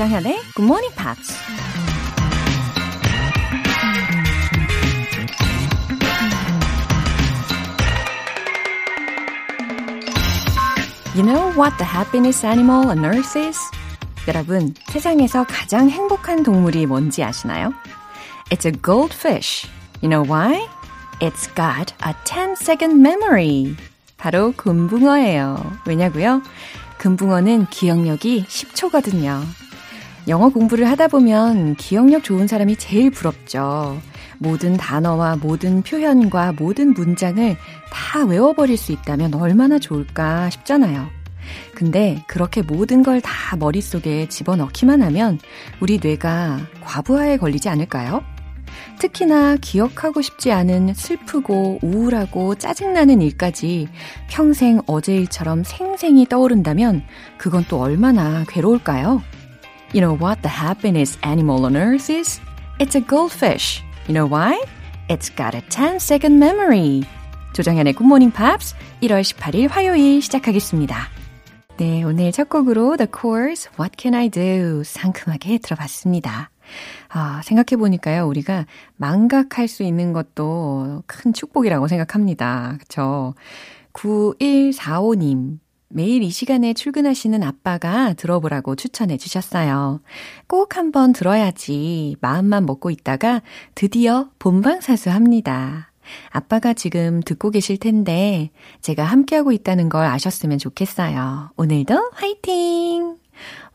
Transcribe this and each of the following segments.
조장현의 Good Morning Pops. You know what the happiness animal on earth is? 여러분, 세상에서 가장 행복한 동물이 뭔지 아시나요? It's a goldfish. You know why? It's got a 10 second memory. 바로 금붕어예요. 왜냐고요? 금붕어는 기억력이 10초거든요. 영어 공부를 하다 보면 기억력 좋은 사람이 제일 부럽죠. 모든 단어와 모든 표현과 모든 문장을 다 외워버릴 수 있다면 얼마나 좋을까 싶잖아요. 근데 그렇게 모든 걸 다 머릿속에 집어넣기만 하면 우리 뇌가 과부하에 걸리지 않을까요? 특히나 기억하고 싶지 않은 슬프고 우울하고 짜증나는 일까지 평생 어제 일처럼 생생히 떠오른다면 그건 또 얼마나 괴로울까요? You know what the happiness animal on earth is? It's a goldfish. You know why? It's got a 10 second memory. 조정현의 Morning Pops 1월 18일 화요일 시작하겠습니다. 네, 오늘 첫 곡으로 The Course What Can I Do 상큼하게 들어봤습니다. 아, 생각해보니까요, 우리가 망각할 수 있는 것도 큰 축복이라고 생각합니다. 그쵸? 9145님. 매일 이 시간에 출근하시는 아빠가 들어보라고 추천해 주셨어요. 꼭 한번 들어야지 마음만 먹고 있다가 드디어 본방사수합니다. 아빠가 지금 듣고 계실 텐데 제가 함께하고 있다는 걸 아셨으면 좋겠어요. 오늘도 화이팅!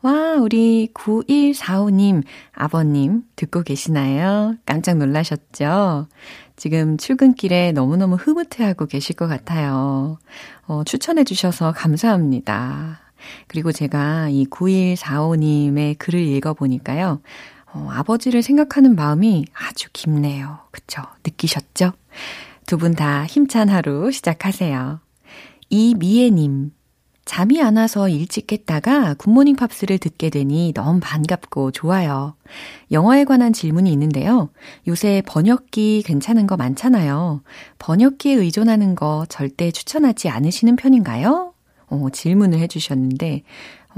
와, 우리 9145님, 아버님 듣고 계시나요? 깜짝 놀라셨죠? 지금 출근길에 너무너무 흐뭇해하고 계실 것 같아요. 어, 추천해 주셔서 감사합니다. 그리고 제가 이 9145님의 글을 읽어보니까요. 어, 아버지를 생각하는 마음이 아주 깊네요. 그쵸? 느끼셨죠? 두 분 다 힘찬 하루 시작하세요. 이미애님, 잠이 안 와서 일찍 깼다가 굿모닝 팝스를 듣게 되니 너무 반갑고 좋아요. 영어에 관한 질문이 있는데요. 요새 번역기 괜찮은 거 많잖아요. 번역기에 의존하는 거 절대 추천하지 않으시는 편인가요? 어, 질문을 해주셨는데,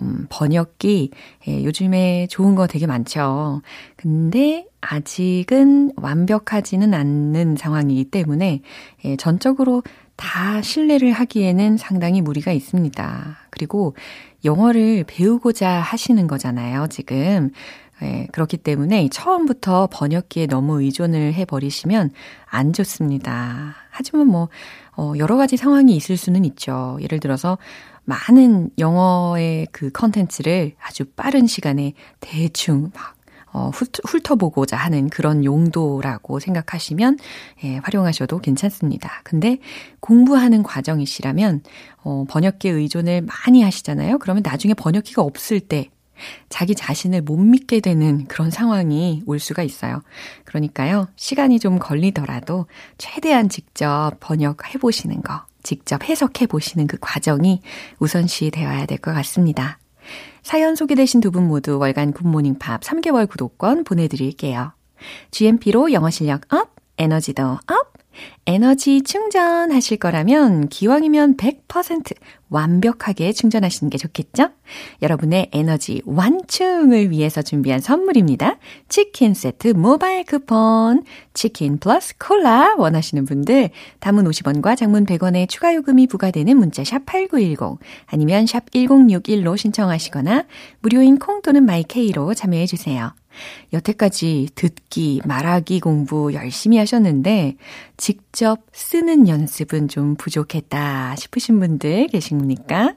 음, 번역기, 예, 요즘에 좋은 거 되게 많죠. 근데 아직은 완벽하지는 않는 상황이기 때문에, 예, 전적으로 다 신뢰를 하기에는 상당히 무리가 있습니다. 그리고 영어를 배우고자 하시는 거잖아요, 지금. 예, 그렇기 때문에 처음부터 번역기에 너무 의존을 해버리시면 안 좋습니다. 하지만 뭐, 어, 여러 가지 상황이 있을 수는 있죠. 예를 들어서 많은 영어의 그 컨텐츠를 아주 빠른 시간에 대충 막 어, 훑어보고자 하는 그런 용도라고 생각하시면 예, 활용하셔도 괜찮습니다. 근데 공부하는 과정이시라면 어, 번역기 의존을 많이 하시잖아요. 그러면 나중에 번역기가 없을 때 자기 자신을 못 믿게 되는 그런 상황이 올 수가 있어요. 그러니까요, 시간이 좀 걸리더라도 최대한 직접 번역해 보시는 거, 직접 해석해 보시는 그 과정이 우선시 되어야 될 것 같습니다. 사연 소개되신 두 분 모두 월간 굿모닝 팝 3개월 구독권 보내드릴게요. GMP로 영어 실력 up, 에너지도 up, 에너지 충전하실 거라면 기왕이면 100% 완벽하게 충전하시는 게 좋겠죠? 여러분의 에너지 완충을 위해서 준비한 선물입니다. 치킨 세트 모바일 쿠폰, 치킨 플러스 콜라 원하시는 분들 단문 50원과 장문 100원의 추가 요금이 부과되는 문자 샵 8910 아니면 샵 1061로 신청하시거나 무료인 콩 또는 마이케이로 참여해 주세요. 여태까지 듣기, 말하기 공부 열심히 하셨는데 직접 쓰는 연습은 좀 부족했다 싶으신 분들 계 십니까?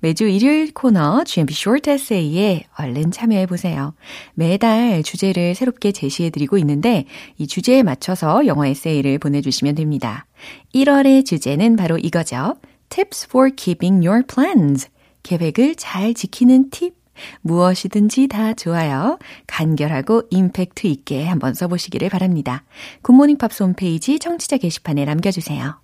매주 일요일 코너 GMP Short Essay에 얼른 참여해 보세요. 매달 주제를 새롭게 제시해 드리고 있는데 이 주제에 맞춰서 영어 에세이를 보내주시면 됩니다. 1월의 주제는 바로 이거죠. Tips for keeping your plans. 계획을 잘 지키는 팁 무엇이든지 다 좋아요. 간결하고 임팩트 있게 한번 써보시기를 바랍니다. 굿모닝 팝스 홈페이지 청취자 게시판에 남겨주세요.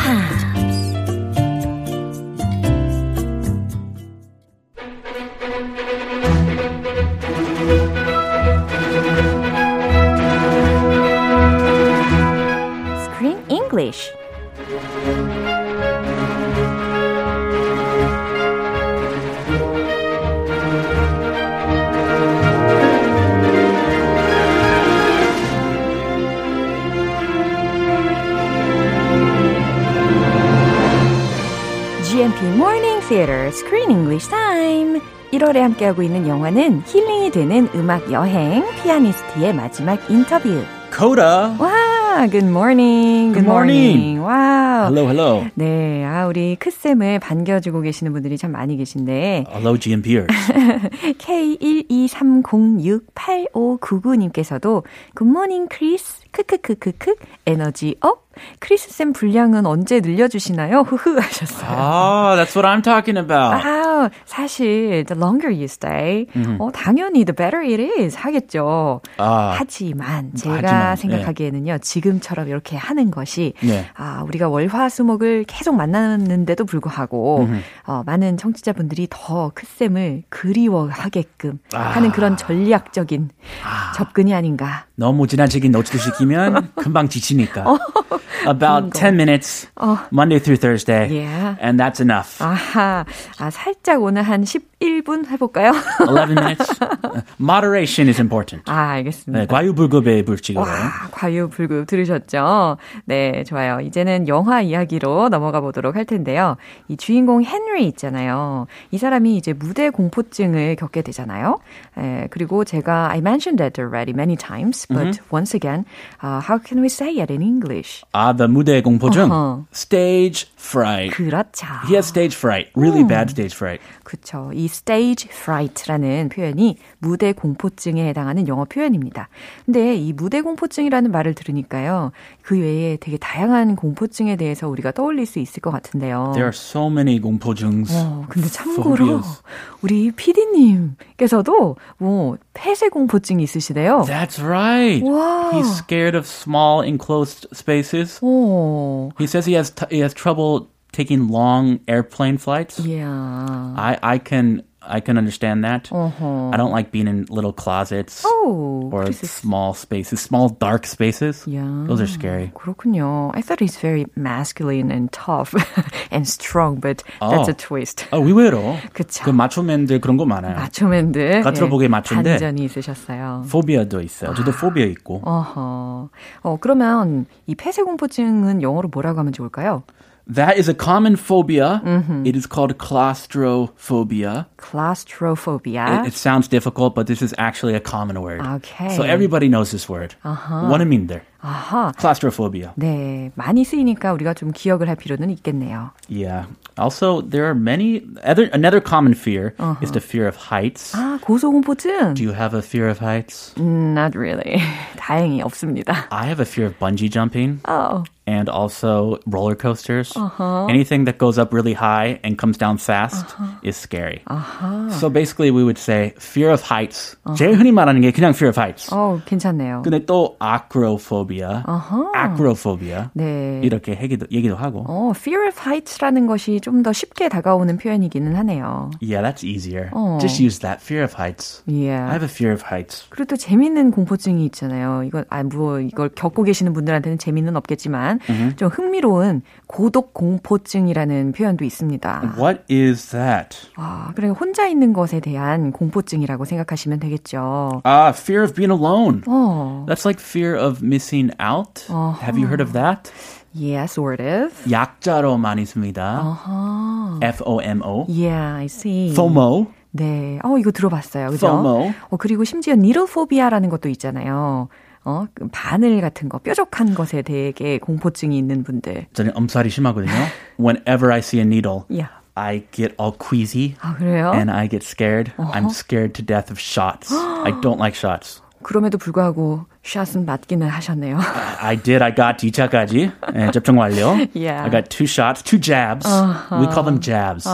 Screen English. GMP Morning Theater Screen English Time. 1월에 함께하고 있는 영화는 힐링이 되는 음악 여행 피아니스트의 마지막 인터뷰. Coda. 와, good morning. Good morning. Wow. Hello, hello. 네, 아 우리 크쌤을 반겨주고 계시는 분들이 참 많이 계신데 Hello, GMPers. K123068599님께서도 good morning 크크크크크 에너지 up 크리스 쌤 분량은 언제 늘려주시나요? 흐흐 하셨어요. ah, that's what I'm talking about. 아, 사실 the longer you stay, 어, 당연히 the better it is 하겠죠. 아, 하지만 제가 하지만, 생각하기에는요, 지금처럼 이렇게 하는 것이 네. 아, 우리가 월화수목을 계속 만나는데도 불구하고 어, 많은 청취자분들이 더 크쌤을 그리워하게끔 하는 그런 전략적인 접근이 아닌가. 너무 지나치게 노트도 시키면 금방 지치니까. About 10 minutes, Monday through Thursday, Yeah. and that's enough. 아하, 아, 살짝 오늘 한 11분 해볼까요? 11 minutes. Moderation is important. 아, 알겠습니다. 네, 과유불급의 불칙으로. 와, 과유불급 들으셨죠? 네, 좋아요. 이제는 영화 이야기로 넘어가 보도록 할 텐데요. 이 주인공 헨리 있잖아요. 이 사람이 이제 무대 공포증을 겪게 되잖아요. 에, 그리고 제가 I mentioned that already many times, but once again, uh, how can we say it in English? 아, the 무대 공포증. 어허. Stage fright. 그렇죠. He has stage fright. Really bad stage fright. 그쵸. 이 stage fright라는 표현이 무대 공포증에 해당하는 영어 표현입니다. 근데 이 무대 공포증이라는 말을 들으니까요. 그 외에 되게 다양한 공포증에 대해서 우리가 떠올릴 수 있을 것 같은데요. There are so many 공포증s. 어, 근데 참고로 phobias. 우리 PD님께서도 뭐 폐쇄 공포증이 있으시대요. That's right. Wow. He's scared of small enclosed spaces. 오, He says he has he has trouble taking long airplane flights. yeah. I I can I can understand that. 어허. I don't like being in little closets 오, or 그래서 small spaces, small dark spaces. Yeah. Those are scary. 그렇군요. I thought he's very masculine and tough and strong, but that's 어. a twist. 아, 의외로 그쵸. 그 마초맨들 그런 거 많아요. 마초맨들 겉으로 보기에 마초인데 반전이 있으셨어요. 포비아도 있어요. 저도 포비아 있고. 어허. 어 그러면 이 폐쇄 공포증은 영어로 뭐라고 하면 좋을까요? That is a common phobia. Mm-hmm. It is called claustrophobia. Claustrophobia. It, it, sounds difficult, but this is actually a common word. Okay. So everybody knows this word. Uh-huh. What do you mean there? 아하. Claustrophobia. 네, 많이 쓰이니까 우리가 좀 기억을 할 필요는 있겠네요. Yeah. Also, there are many other another common fear is the fear of heights. 아, 고소공포증? Do you have a fear of heights? 음, Not really. 다행히 없습니다. I have a fear of bungee jumping Oh, and also roller coasters. Anything that goes up really high and comes down fast is scary. So basically, we would say fear of heights. 제일 흔히 말하는 게 그냥 fear of heights. 어, 괜찮네요. 근데 또 acrophobia, Acrophobia 네. 이렇게 얘기도, 얘기도 하고. 어, fear of heights라는 것이 좀 더 쉽게 다가오는 표현이기는 하네요. Yeah, that's easier. 어. Just use that fear of heights. I Yeah. have a fear of heights. 그리고 또 재밌는 공포증이 있잖아요. 이건 아뭐 이걸 겪고 계시는 분들한테는 재미는 없겠지만 좀 흥미로운 고독 공포증이라는 표현도 있습니다. What is that? 아, 그러니까 혼자 있는 것에 대한 공포증이라고 생각하시면 되겠죠. Ah, fear of being alone. 어, That's like fear of missing out. Have you heard of that? yeah, sort of. 약자로 많이 씁니다. 아하. F-O-M-O. Yeah, I see. FOMO. 네. 어, 이거 들어봤어요. 그죠? FOMO. 어, 그리고 심지어 니들포비아라는 것도 있잖아요. 어, 그 바늘 같은 거, 뾰족한 것에 되게 공포증이 있는 분들. 저는 엄살이 심하거든요. Whenever I see a needle, Yeah. I get all queasy 아, 그래요? and I get scared. I'm scared to death of shots. I don't like shots. 그럼에도 불구하고 샷은 맞기는 하셨네요. I did. I got 2차까지 예, 접종 완료. Yeah. I got two shots, two jabs. We call them jabs.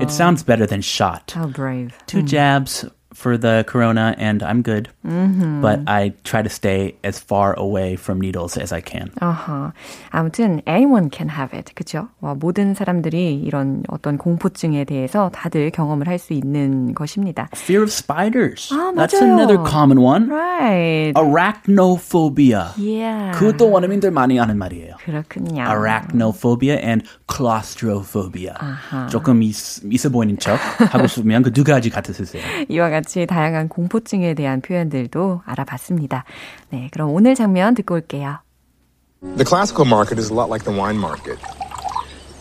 It sounds better than shot. How brave. Two jabs for the corona and I'm good. Mm-hmm. But I try to stay as far away from needles as I can. Uh-huh. 아무튼 anyone can have it. 그죠? 와, 모든 사람들이 이런 어떤 공포증에 대해서 다들 경험을 할 수 있는 것입니다. Fear of spiders. 아, That's another common one. Right. Arachnophobia. Yeah. 그것도 원어민들 많이 아는 말이에요. 그렇군요. Arachnophobia and claustrophobia. 아하. 조금 있, 있어 보이는 척 하고 싶으면 그 두 가지 같이 쓰세요. 이와 같이 다양한 공포증에 대한 표현들도 알아봤습니다. 네, 그럼 오늘 장면 듣고 올게요. The classical market is a lot like the wine market.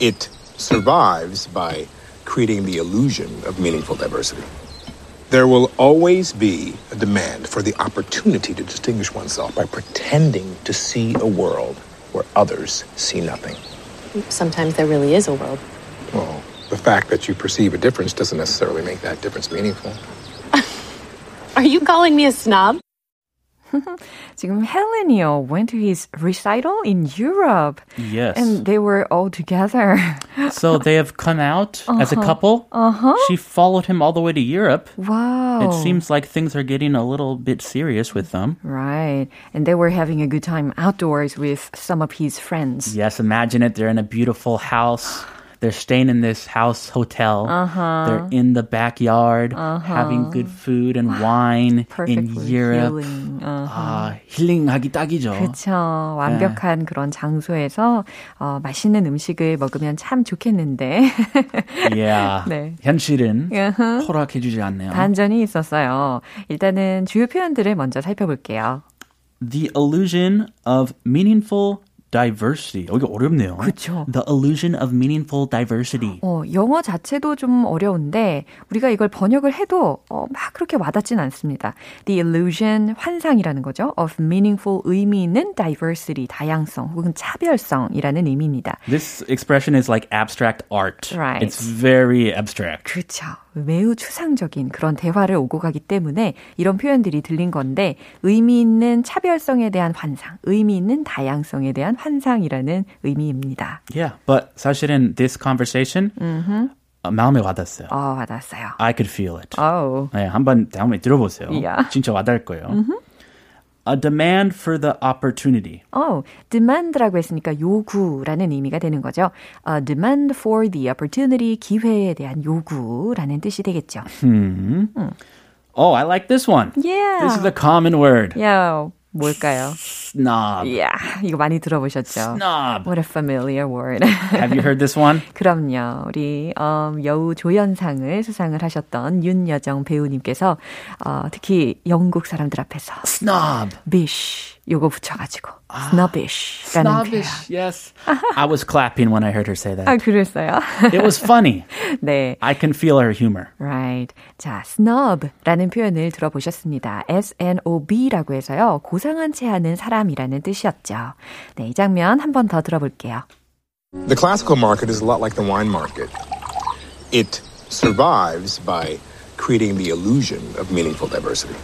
It survives by creating the illusion of meaningful diversity. There will always be a demand for the opportunity to distinguish oneself by pretending to see a world where others see nothing. Sometimes there really is a world. Well, the fact that you perceive a difference doesn't necessarily make that difference meaningful. Are you calling me a snob? 지금 Helenio went to his recital in Europe. Yes. And they were all together. so they have come out uh-huh. as a couple. Uh-huh. She followed him all the way to Europe. Wow. It seems like things are getting a little bit serious with them. Right. And they were having a good time outdoors with some of his friends. Yes, imagine it. They're in a beautiful house. They're staying in this house hotel. Uh-huh. They're in the backyard uh-huh. having good food and wine in Europe. Uh-huh. 아, 힐링하기 딱이죠. 그렇죠. 완벽한 네. 그런 장소에서 어, 맛있는 음식을 먹으면 참 좋겠는데. yeah. 네. 현실은 uh-huh. 허락해주지 않네요. 반전이 있었어요. 일단은 주요 표현들을 먼저 살펴볼게요. The illusion of meaningful diversity. 여기 어렵네요. 그렇죠. The illusion of meaningful diversity. 어, 영어 자체도 좀 어려운데 우리가 이걸 번역을 해도 어, 막 그렇게 와닿진 않습니다. The illusion 환상이라는 거죠. of meaningful 의미 있는 diversity 다양성 혹은 차별성이라는 의미입니다. This expression is like abstract art. Right. It's very abstract. 그렇죠. 매우 추상적인 그런 대화를 오고 가기 때문에 이런 표현들이 들린 건데 의미 있는 차별성에 대한 환상, 의미 있는 다양성에 대한 환상이라는 의미입니다. Yeah, but 사실은 this conversation mm-hmm. 마음에 와닿았어요. 어, 와닿았어요. I could feel it. Oh. 네, 한번 다음에 들어보세요. Yeah. 진짜 와닿을 거예요. Mm-hmm. A demand for the opportunity. 어, demand라고 했으니까 요구라는 의미가 되는 거죠. A demand for the opportunity, 기회에 대한 요구라는 뜻이 되겠죠. Hmm. 음. Oh, I like this one. Yeah. This is a common word. Yeah. 뭘까요? Snob. Yeah, 이거 많이 들어보셨죠? Snob. What a familiar word. Have you heard this one? 그럼요. 우리 음, 여우 조연상을 수상을 하셨던 윤여정 배우님께서 어, 특히 영국 사람들 앞에서 Snob. bish 요거 붙여가지고 snobbish라는 snobbish, 표현. yes. I was clapping when I heard her say that. 아, 그랬어요? It was funny. 네. I can feel her humor. Right. 자, snob라는 표현을 들어보셨습니다. S-N-O-B라고 해서요. 고상한 채 하는 사람이라는 뜻이었죠. 네, 이 장면 한 번 더 들어볼게요. The classical market is a lot like the wine market. It survives by creating the illusion of meaningful diversity.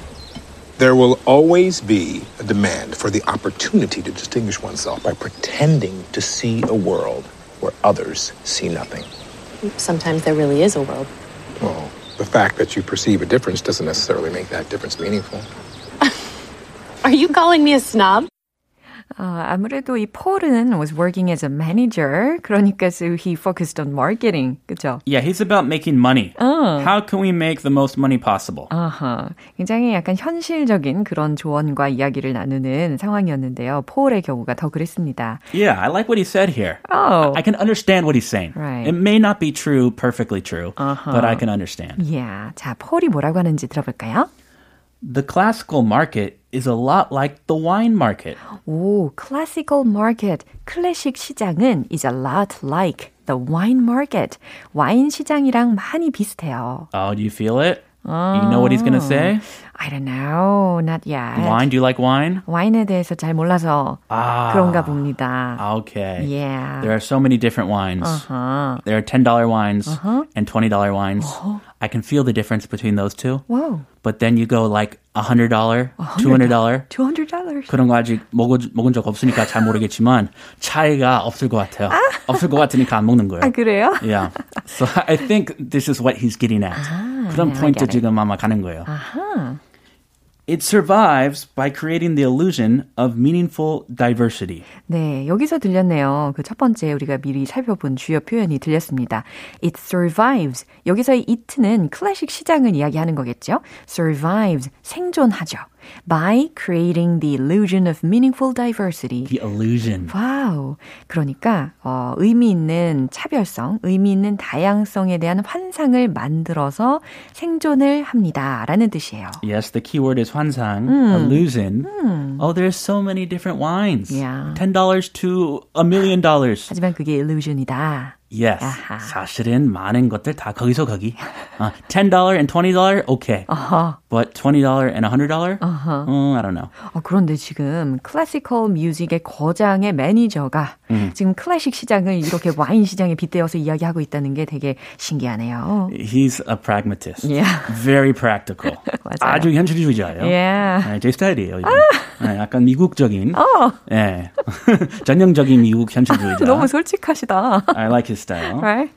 There will always be a demand for the opportunity to distinguish oneself by pretending to see a world where others see nothing. Sometimes there really is a world. Well, the fact that you perceive a difference doesn't necessarily make that difference meaningful. Are you calling me a snob? 어, 아무래도 이 폴은 was working as a manager. 그러니까 so he focused on marketing. 그죠? Yeah, he's about making money. 어. How can we make the most money possible? 아하. 굉장히 약간 현실적인 그런 조언과 이야기를 나누는 상황이었는데요. 폴의 경우가 더 그랬습니다. Yeah, I like what he said here. Oh. I can understand what he's saying. Right. It may not be true, perfectly true, uh-huh. but I can understand. Yeah. 자, 폴이 뭐라고 하는지 들어볼까요? The classical market is a lot like the wine market. 오, classical market, 클래식 시장은 is a lot like the wine market. 와인 시장이랑 많이 비슷해요. Oh, do you feel it? Oh. You know what he's going to say? I don't know. Not yet. Wine? Do you like wine? 와인에 대해서 잘 몰라서 ah, 그런가 봅니다. Okay. Yeah. There are so many different wines. Uh-huh. There are $10 wines uh-huh. and $20 wines. Uh-huh. I can feel the difference between those two. Whoa. But then you go like $100, $200. $200. 그런 거 아직 먹어, 먹은 적 없으니까 잘 모르겠지만 차이가 없을 것 같아요. 없을 것 같으니까 안 먹는 거예요. 아, 그래요? Yeah. So I think this is what he's getting at. 아. 그런 포인트 지금 아마 가는 거예요. 아하. It survives by creating the illusion of meaningful diversity. 네, 여기서 들렸네요. 그 첫 번째 우리가 미리 살펴본 주요 표현이 들렸습니다. It survives. 여기서의 it는 클래식 시장을 이야기하는 거겠죠. survives, 생존하죠. By creating the illusion of meaningful diversity. The illusion. Wow. 그러니까 어, 의미 있는 차별성, 의미 있는 다양성에 대한 환상을 만들어서 생존을 합니다라는 뜻이에요. Yes, the keyword is 환상, 음. illusion. 음. Oh, there's so many different wines. Yeah. $10 to a million dollars. 하지만 그게 illusion이다. Yes. 아하. 사실은 많은 것들 다 거기서 거기. Uh, $10 and $20, okay. Uh-huh. But $20 and $100? Uh-huh. Uh, I don't know. 어, 그런데 지금 classical music의 거장의 매니저가 음. 지금 클래식 시장을 이렇게 와인 시장에 빗대어서 이야기하고 있다는 게 되게 신기하네요. He's a pragmatist. Yeah. Very practical. 맞아요. 아주 현실주의자예요. Yeah. 네, 제 스타일이에요. 아. 네, 약간 미국적인. 어. 네. 전형적인 미국 현실주의자. 너무 솔직하시다. I like his style. Right?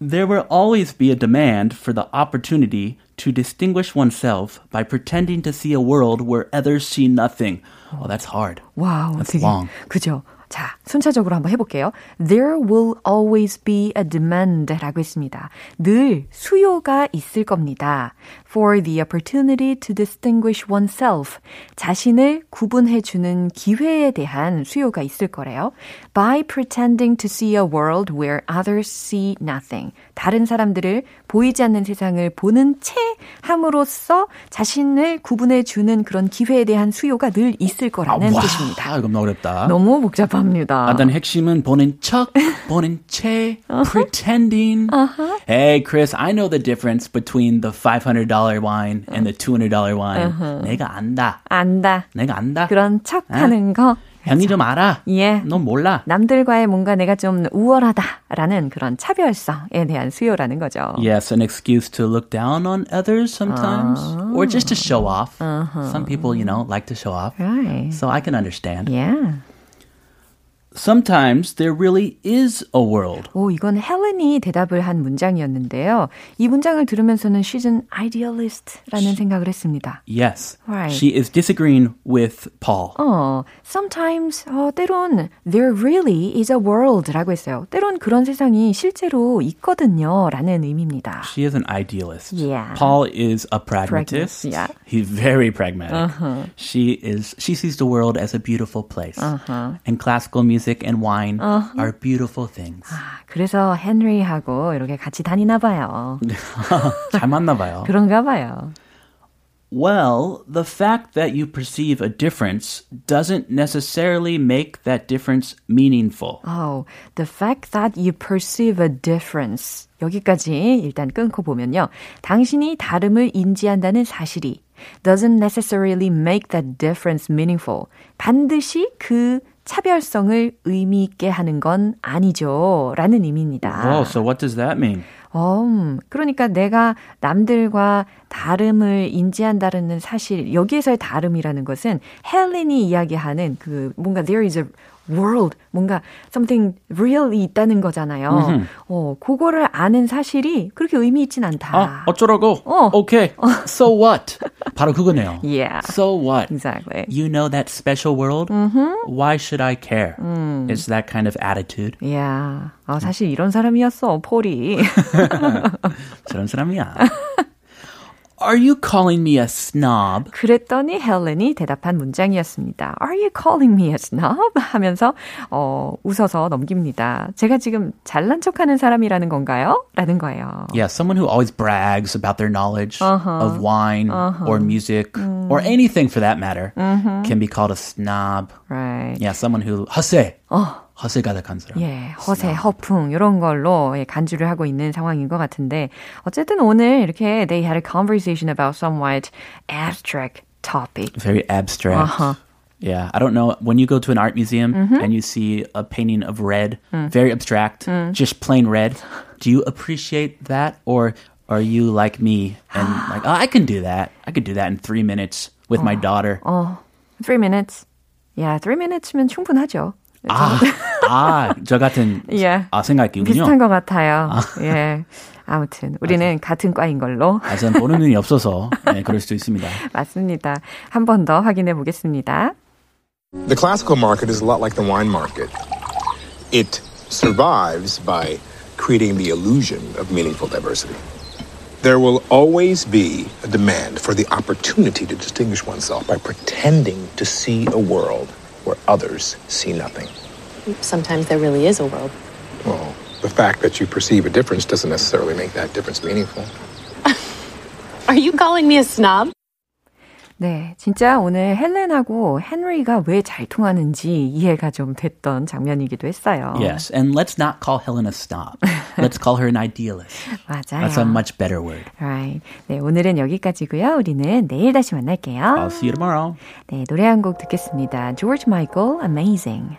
There will always be a demand for the opportunity to distinguish oneself by pretending to see a world where others see nothing. Oh, that's hard. Wow, that's 되게, long. 그죠. 자, 순차적으로 한번 해볼게요. There will always be a demand라고 했습니다. 늘 수요가 있을 겁니다. For the opportunity to distinguish oneself. 자신을 구분해주는 기회에 대한 수요가 있을 거래요. By pretending to see a world where others see nothing. 다른 사람들을 보이지 않는 세상을 보는 채 함으로써 자신을 구분해주는 그런 기회에 대한 수요가 늘 있을 거라는 아, 뜻입니다. 아, 이거 너무 어렵다. 너무 복잡한 합니다. 일단 핵심은 보는 척, 보는 채, pretending. Uh-huh. Hey, Chris, I know the difference between the $500 wine and the $200 wine. Uh-huh. 내가 안다. 안다. 내가 안다. 그런 척 하는 거. 형이 좀 알아. 예. 넌 몰라. 남들과의 뭔가 내가 좀 우월하다라는 그런 차별성에 대한 수요라는 거죠. Yes, an excuse to look down on others sometimes, uh, or just to show off. Uh-huh. Some people, you know, like to show off. Right. So I can understand. Yeah. Sometimes there really is a world. 오, 이건 헬렌이 대답을 한 문장이었는데요. 이 문장을 들으면서는 she's an idealist라는 생각을 했습니다. Yes. Right. She is disagreeing with Paul. 어, sometimes 어, 때론 there really is a world라고 했어요. 때론 그런 세상이 실제로 있거든요라는 의미입니다. She is an idealist. Yeah. Paul is a pragmatist. Pragma- yeah. He's very pragmatic. Uh-huh. She is she sees the world as a beautiful place. Uh-huh. And classical music music and wine uh-huh. are beautiful things. 아, 그래서 헨리하고 이렇게 같이 다니나 봐요. 잘 맞나 봐요. 그런가 봐요. Well, the fact that you perceive a difference doesn't necessarily make that difference meaningful. Oh, the fact that you perceive a difference. 여기까지 일단 끊고 보면요. 당신이 다름을 인지한다는 사실이 doesn't necessarily make that difference meaningful. 반드시 그 차별성을 의미 있게 하는 건 아니죠. 라는 의미입니다. Oh, so what does that mean? 어, 그러니까 내가 남들과 다름을 인지한다는 사실, 여기에서의 다름이라는 것은 헬렌이 이야기하는 그 뭔가 there is a world, 뭔가 something real이 있다는 거잖아요. Mm-hmm. 어, 그거를 아는 사실이 그렇게 의미 있진 않다. 아, 어쩌라고? 어. Okay. So what? 바로 그거네요. Yeah. So what? Exactly. You know that special world? Mm-hmm. Why should I care? Mm. It's that kind of attitude. Yeah. 아, 사실 이런 사람이었어, 폴이. 저런 사람이야. Are you calling me a snob? 그랬더니 헬렌이 대답한 문장이었습니다. Are you calling me a snob? 하면서 어, 웃어서 넘깁니다. 제가 지금 잘난 척하는 사람이라는 건가요? 라는 거예요. Yeah, someone who always brags about their knowledge uh-huh. of wine uh-huh. or music 음. or anything for that matter uh-huh. can be called a snob. Right. Yeah, someone who 허세. 어. 허세 가득한 사람. 예, 허세, 허풍 이런 걸로 예, 간주를 하고 있는 상황인 것 같은데 어쨌든 오늘 이렇게 they had a conversation about somewhat abstract topic. Very abstract. Uh-huh. Yeah, I don't know. When you go to an art museum mm-hmm. and you see a painting of red, mm. very abstract, mm. just plain red, do you appreciate that or are you like me and like, oh, I can do that. I could do that in three minutes with oh. my daughter. Oh, three minutes. Yeah, three minutes면 충분하죠. 아, 아, 저 같은 예. 아, 생각이군요. 비슷한 것 같아요. 아. 예. 아무튼 우리는 맞아. 같은 과인 걸로. 아, 전 보는 눈이 없어서 네, 그럴 수도 있습니다. 맞습니다. 한 번 더 확인해 보겠습니다. The classical market is a lot like the wine market. It survives by creating the illusion of meaningful diversity. There will always be a demand for the opportunity to distinguish oneself by pretending to see a world where others see nothing. Sometimes there really is a world. Well, the fact that you perceive a difference doesn't necessarily make that difference meaningful. Are you calling me a snob? 네, 진짜 오늘 헬렌하고 헨리가 왜 잘 통하는지 이해가 좀 됐던 장면이기도 했어요. Yes, and let's not call Helen a snob. Let's call her an idealist. 맞아요. That's a much better word. Right. 네, 오늘은 여기까지고요. 우리는 내일 다시 만날게요. I'll see you tomorrow. 네, 노래 한 곡 듣겠습니다. George Michael, Amazing.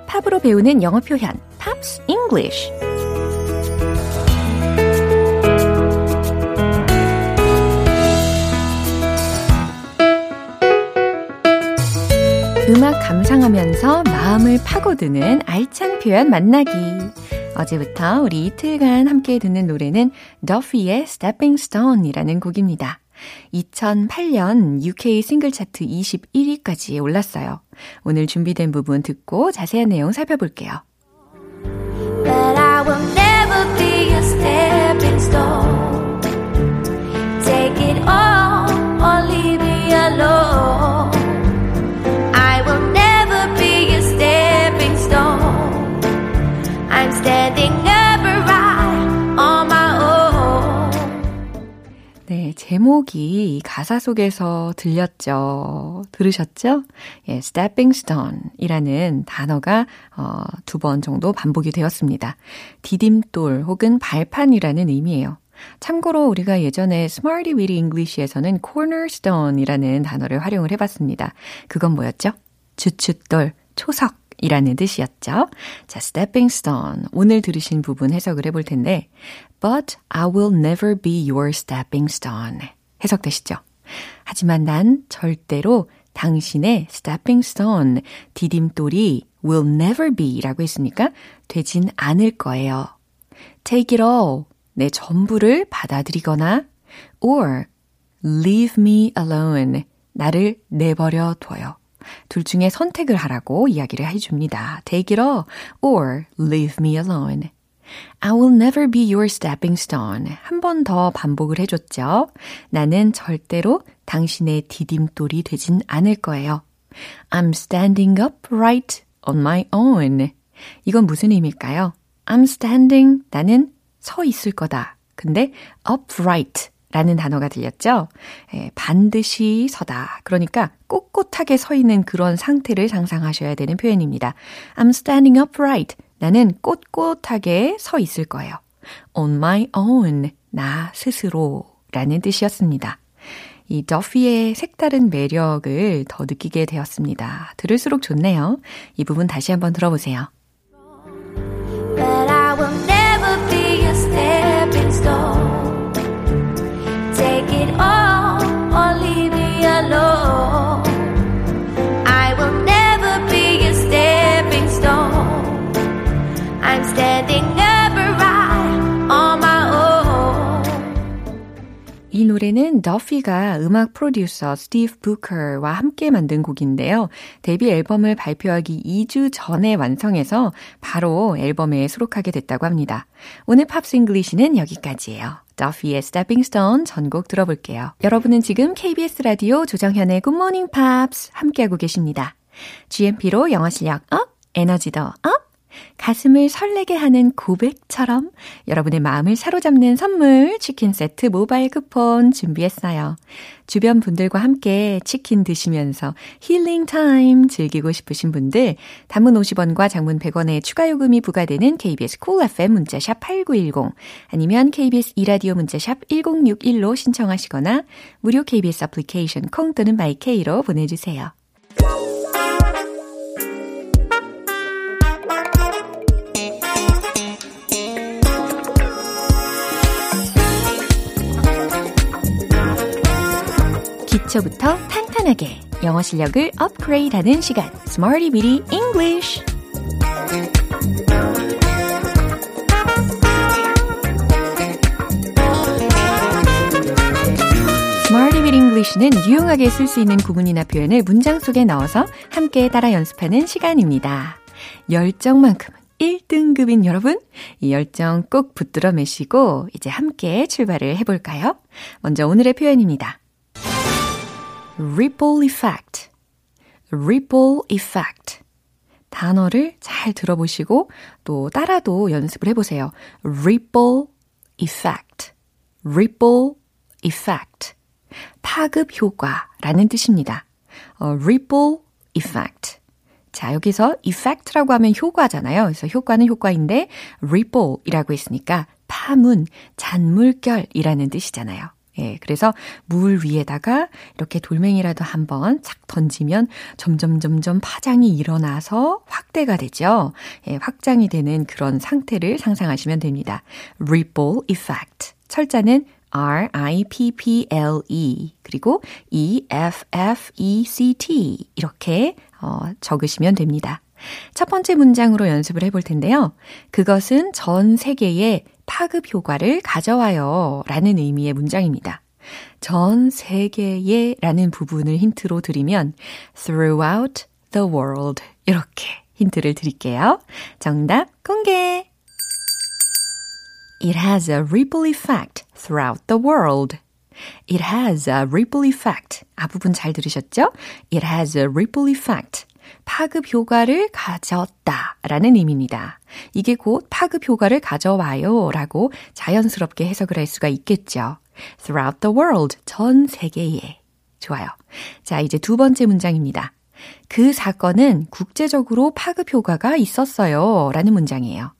팝으로 배우는 영어 표현 Pops English 음악 감상하면서 마음을 파고드는 알찬 표현 만나기. 어제부터 우리 이틀간 함께 듣는 노래는 더피의 Stepping Stone이라는 곡입니다. 2008년 UK 싱글 차트 21위까지 올랐어요. 오늘 준비된 부분 듣고 자세한 내용 살펴볼게요. But I will never be a stepping stone. 제목이 가사 속에서 들렸죠. 들으셨죠? 예, stepping stone 이라는 단어가 어, 두 번 정도 반복이 되었습니다. 디딤돌 혹은 발판이라는 의미예요. 참고로 우리가 예전에 Smarty Weedy English에서는 cornerstone이라는 단어를 활용을 해봤습니다. 그건 뭐였죠? 주춧돌, 초석. 이라는 뜻이었죠. 자, stepping stone. 오늘 들으신 부분 해석을 해볼 텐데, but I will never be your stepping stone. 해석되시죠? 하지만 난 절대로 당신의 stepping stone, 디딤돌이 will never be 라고 했으니까 되진 않을 거예요. take it all, 내 전부를 받아들이거나 or leave me alone, 나를 내버려 둬요. 둘 중에 선택을 하라고 이야기를 해줍니다. take it all or leave me alone. I will never be your stepping stone. 한 번 더 반복을 해줬죠. 나는 절대로 당신의 디딤돌이 되진 않을 거예요. I'm standing upright on my own. 이건 무슨 의미일까요? I'm standing. 나는 서 있을 거다. 근데 upright. 라는 단어가 들렸죠? 예, 반드시 서다. 그러니까 꼿꼿하게 서 있는 그런 상태를 상상하셔야 되는 표현입니다. I'm standing upright. 나는 꼿꼿하게 서 있을 거예요. On my own. 나 스스로. 라는 뜻이었습니다. 이 더피의 색다른 매력을 더 느끼게 되었습니다. 들을수록 좋네요. 이 부분 다시 한번 들어보세요. 노래는 더피가 음악 프로듀서 스티브 부커와 함께 만든 곡인데요. 데뷔 앨범을 발표하기 2주 전에 완성해서 바로 앨범에 수록하게 됐다고 합니다. 오늘 Pops English는 여기까지예요. 더피의 Stepping Stone 전곡 들어볼게요. 여러분은 지금 KBS 라디오 조정현의 Good Morning Pops 함께하고 계십니다. GMP로 영어 실력 up, 에너지도 up, 가슴을 설레게 하는 고백처럼 여러분의 마음을 사로잡는 선물 치킨 세트 모바일 쿠폰 준비했어요. 주변 분들과 함께 치킨 드시면서 healing time 즐기고 싶으신 분들 단문 50원과 장문 100원의 추가 요금이 부과되는 KBS cool FM 문자샵 8910 아니면 KBS 이라디오 문자샵 1061로 신청하시거나 무료 KBS 애플리케이션 콩 또는 마이케이로 보내주세요. 기초부터 탄탄하게 영어 실력을 업그레이드하는 시간 Smarty Bitty English Bit English는 유용하게 쓸 수 있는 구문이나 표현을 문장 속에 넣어서 함께 따라 연습하는 시간입니다. 열정만큼은 1등급인 여러분, 이 열정 꼭 붙들어 매시고 이제 함께 출발을 해볼까요? 먼저 오늘의 표현입니다. Ripple effect, ripple effect. 단어를 잘 들어보시고 또 따라도 연습을 해보세요. ripple effect, ripple effect. 파급 효과라는 뜻입니다. 어, ripple effect. 자, 여기서 effect라고 하면 효과잖아요. 그래서 효과는 효과인데 ripple이라고 했으니까 파문, 잔물결이라는 뜻이잖아요. 예, 그래서 물 위에다가 이렇게 돌멩이라도 한번 착 던지면 점점 점점 파장이 일어나서 확대가 되죠. 예, 확장이 되는 그런 상태를 상상하시면 됩니다. ripple effect. 철자는 R-I-P-P-L-E 그리고 E-F-F-E-C-T 이렇게 어, 적으시면 됩니다. 첫 번째 문장으로 연습을 해볼 텐데요. 그것은 전 세계에 파급 효과를 가져와요. 라는 의미의 문장입니다. 전 세계에 라는 부분을 힌트로 드리면 throughout the world 이렇게 힌트를 드릴게요. 정답 공개! It has a ripple effect throughout the world. It has a ripple effect. 앞부분 잘 들으셨죠? It has a ripple effect. 파급 효과를 가졌다 라는 의미입니다. 이게 곧 파급 효과를 가져와요 라고 자연스럽게 해석을 할 수가 있겠죠. throughout the world, 전 세계에. 좋아요. 자, 이제 두 번째 문장입니다. 그 사건은 국제적으로 파급 효과가 있었어요 라는 문장이에요.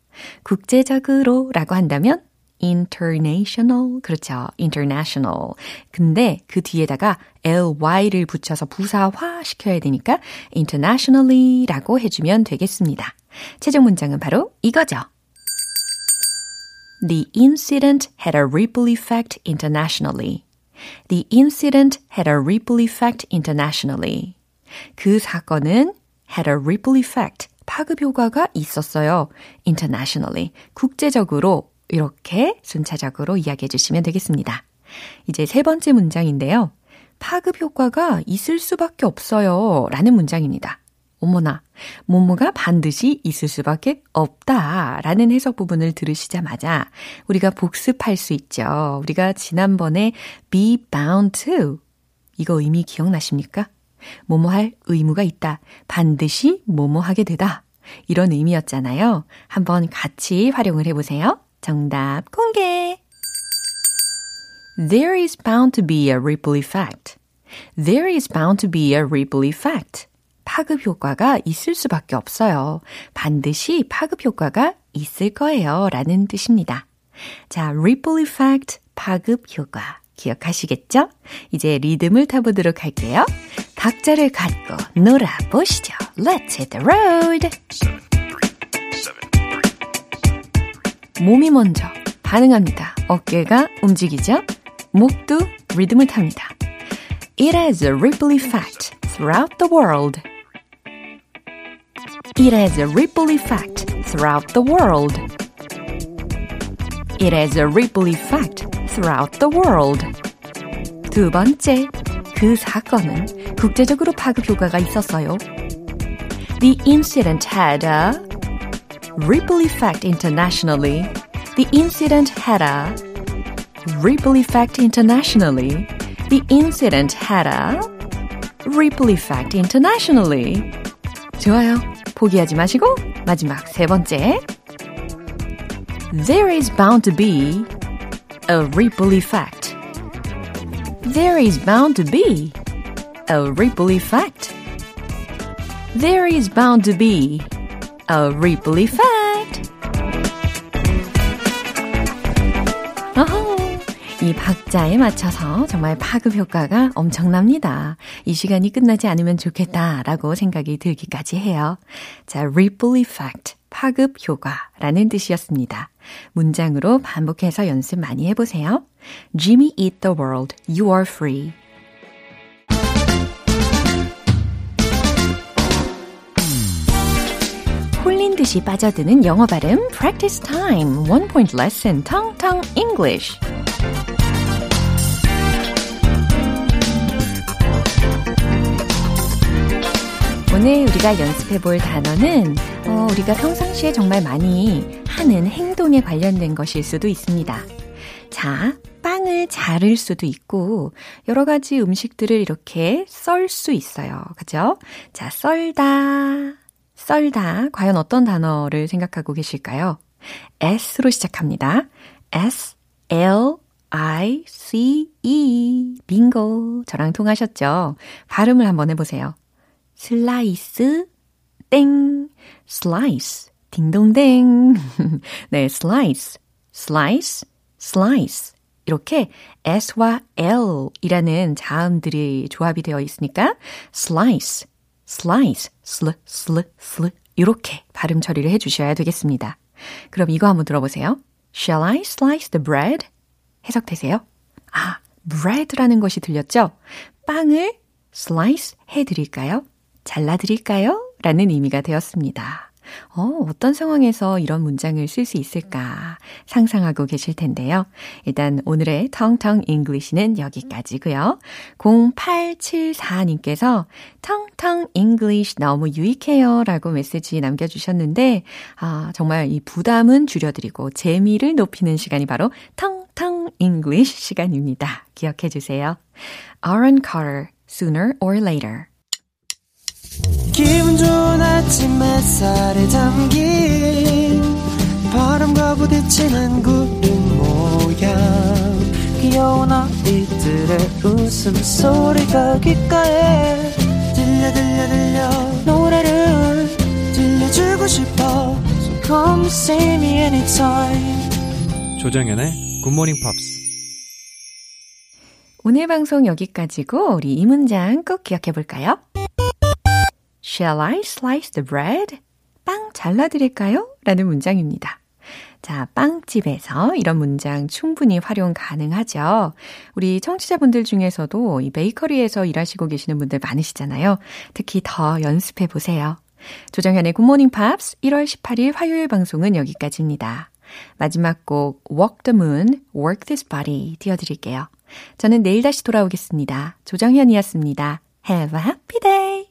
국제적으로 라고 한다면 international. 그렇죠. international. 근데 그 뒤에다가 ly를 붙여서 부사화 시켜야 되니까 internationally 라고 해주면 되겠습니다. 최종 문장은 바로 이거죠. The incident had a ripple effect internationally. The incident had a ripple effect internationally. 그 사건은 had a ripple effect. 파급 효과가 있었어요. internationally. 국제적으로 이렇게 순차적으로 이야기해 주시면 되겠습니다. 이제 세 번째 문장인데요. 파급 효과가 있을 수밖에 없어요. 라는 문장입니다. 어머나, 뭐뭐가 반드시 있을 수밖에 없다. 라는 해석 부분을 들으시자마자 우리가 복습할 수 있죠. 우리가 지난번에 be bound to. 이거 의미 기억나십니까? 뭐뭐 할 의무가 있다. 반드시 뭐뭐 하게 되다. 이런 의미였잖아요. 한번 같이 활용을 해보세요. 정답 공개! There is bound to be a ripple effect. There is bound to be a ripple effect. 파급 효과가 있을 수밖에 없어요. 반드시 파급 효과가 있을 거예요. 라는 뜻입니다. 자, ripple effect, 파급 효과. 기억하시겠죠? 이제 리듬을 타보도록 할게요. 박자를 갖고 놀아보시죠. Let's hit the road! 몸이 먼저 반응합니다. 어깨가 움직이죠? 목도 리듬을 탑니다. It has a ripple effect throughout the world. It has a ripple effect throughout the world. It has a ripple effect throughout the world. 두 번째, 그 사건은 국제적으로 파급 효과가 있었어요. The incident had a ripple effect internationally. The incident had a ripple effect internationally. The incident had a ripple effect internationally. 좋아요. 포기하지 마시고 마지막 세 번째. There is bound to be a ripple effect. There is bound to be a ripple effect. There is bound to be a ripple effect. 어허, 이 박자에 맞춰서 정말 파급 효과가 엄청납니다. 이 시간이 끝나지 않으면 좋겠다라고 생각이 들기까지 해요. 자, ripple effect, 파급 효과라는 뜻이었습니다. 문장으로 반복해서 연습 많이 해보세요. Jimmy eat the world, you are free. 듯이 빠져드는 영어 발음 practice time one point lesson 텅텅 English 오늘 우리가 연습해 볼 단어는 어, 우리가 평상시에 정말 많이 하는 행동에 관련된 것일 수도 있습니다. 자, 빵을 자를 수도 있고 여러 가지 음식들을 이렇게 썰 수 있어요. 그죠? 자, 썰다, 썰다. 과연 어떤 단어를 생각하고 계실까요? S로 시작합니다. S, L, I, C, E. 빙고. 저랑 통하셨죠? 발음을 한번 해보세요. 슬라이스, 땡, 슬라이스, 딩동댕. 네, slice, slice, slice. 이렇게 S와 L이라는 자음들이 조합이 되어 있으니까 슬 슬라이스, 슬, 슬, 슬 이렇게 발음 처리를 해주셔야 되겠습니다. 그럼 이거 한번 들어보세요. Shall I slice the bread? 해석되세요? 아, bread라는 것이 들렸죠? 빵을 slice 해드릴까요? 잘라드릴까요? 라는 의미가 되었습니다. 어, 어떤 상황에서 이런 문장을 쓸 수 있을까 상상하고 계실 텐데요. 일단 오늘의 텅텅 English는 여기까지고요. 0874님께서 텅텅 English 너무 유익해요 라고 메시지 남겨주셨는데 아, 정말 이 부담은 줄여드리고 재미를 높이는 시간이 바로 텅텅 English 시간입니다. 기억해 주세요. Aaron Carter, Sooner or Later 기분 좋은 아침 햇살에 담긴 바람과 부딪히는 구름 모양. 귀여운 아이들의 웃음소리가 귓가에 들려 들려 들려. 노래를 들려주고 싶어. So come see me anytime. 조정연의 굿모닝 팝스 오늘 방송 여기까지고 우리 이 문장 꼭 기억해 볼까요? Shall I slice the bread? 빵 잘라드릴까요? 라는 문장입니다. 자, 빵집에서 이런 문장 충분히 활용 가능하죠. 우리 청취자분들 중에서도 이 베이커리에서 일하시고 계시는 분들 많으시잖아요. 특히 더 연습해 보세요. 조정현의 굿모닝 팝스 1월 18일 화요일 방송은 여기까지입니다. 마지막 곡 Walk the Moon, Work This Body 띄워드릴게요. 저는 내일 다시 돌아오겠습니다. 조정현이었습니다. Have a happy day!